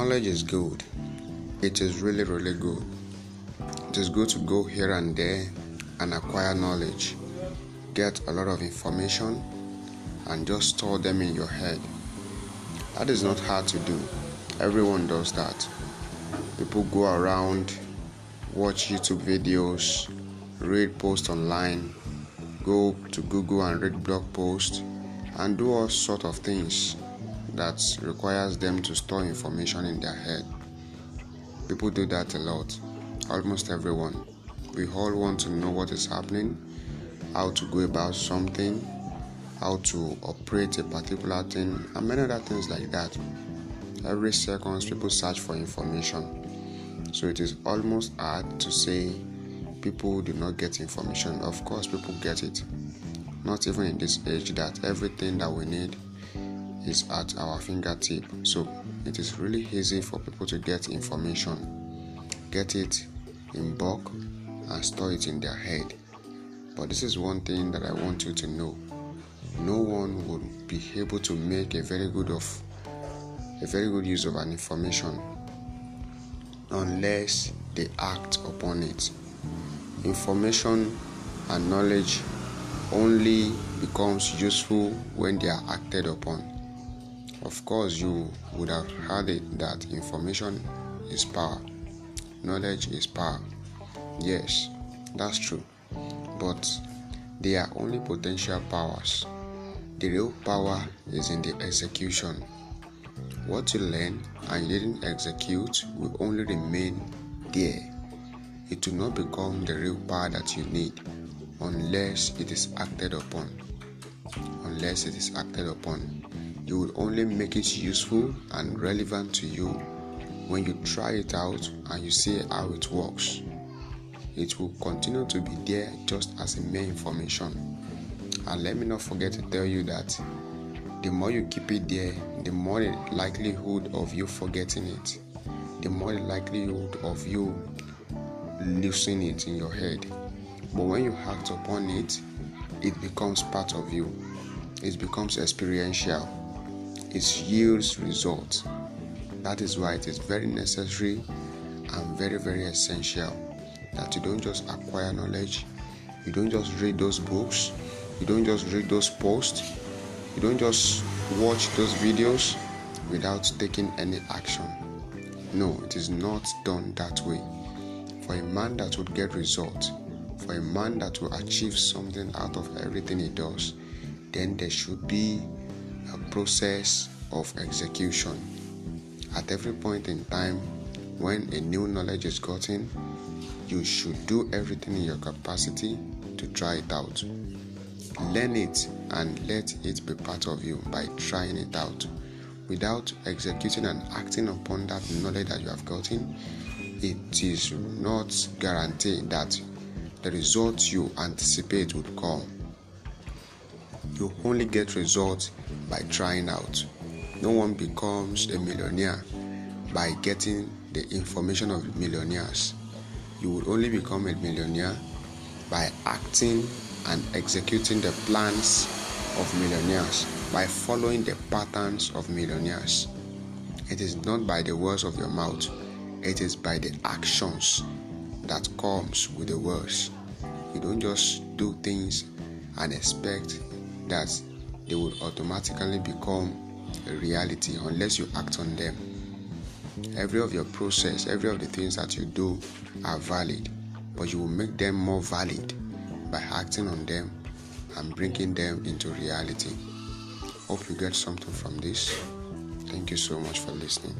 knowledge is good. It is really, really good. It is good to go here and there and acquire knowledge, get a lot of information, and just store them in your head. That is not hard to do. Everyone does that. People go around, watch YouTube videos, read posts online, go to Google and read blog posts, and do all sort of things that requires them to store information in their head. People do that a lot. Almost everyone. We all want to know what is happening, how to go about something, how to operate a particular thing, and many other things like that. Every second, people search for information. So it is almost hard to say people do not get information. Of course, people get it. Not even in this age that everything that we need is at our fingertip. So it is really easy for people to get information, get it in bulk, and store it in their head. But this is one thing that I want you to know. No one will be able to make a very good of a very good use of an information unless they act upon it. Information and knowledge only becomes useful when they are acted upon. Of course, you would have heard it that information is power, knowledge is power. Yes, that's true. But they are only potential powers. The real power is in the execution. What you learn and you didn't execute will only remain there. It will not become the real power that you need unless it is acted upon. Unless it is acted upon you will only make it useful and relevant to you when you try it out and you see how it works. It will continue to be there just as a mere information. And let me not forget to tell you that the more you keep it there, the more the likelihood of you forgetting it, the more the likelihood of you losing it in your head. But when you act upon it, it becomes part of you. It becomes experiential it yields results. That is why it is very necessary and very, very essential that you don't just acquire knowledge, you don't just read those books, you don't just read those posts, you don't just watch those videos without taking any action. No, it is not done that way. For a man that would get results, for a man that will achieve something out of everything he does, then there should be process of execution. At every point in time, when a new knowledge is gotten, you should do everything in your capacity to try it out. Learn it and let it be part of you by trying it out. Without executing and acting upon that knowledge that you have gotten, it is not guaranteed that the results you anticipate would come. You only get results by trying out. No one becomes a millionaire by getting the information of millionaires. You will only become a millionaire by acting and executing the plans of millionaires, by following the patterns of millionaires. It is not by the words of your mouth, it is by the actions that comes with the words. You don't just do things and expect that they will automatically become a reality unless you act on them. Every of your process, every of the things that you do are valid, but you will make them more valid by acting on them and bringing them into reality. Hope you get something from this. Thank you so much for listening.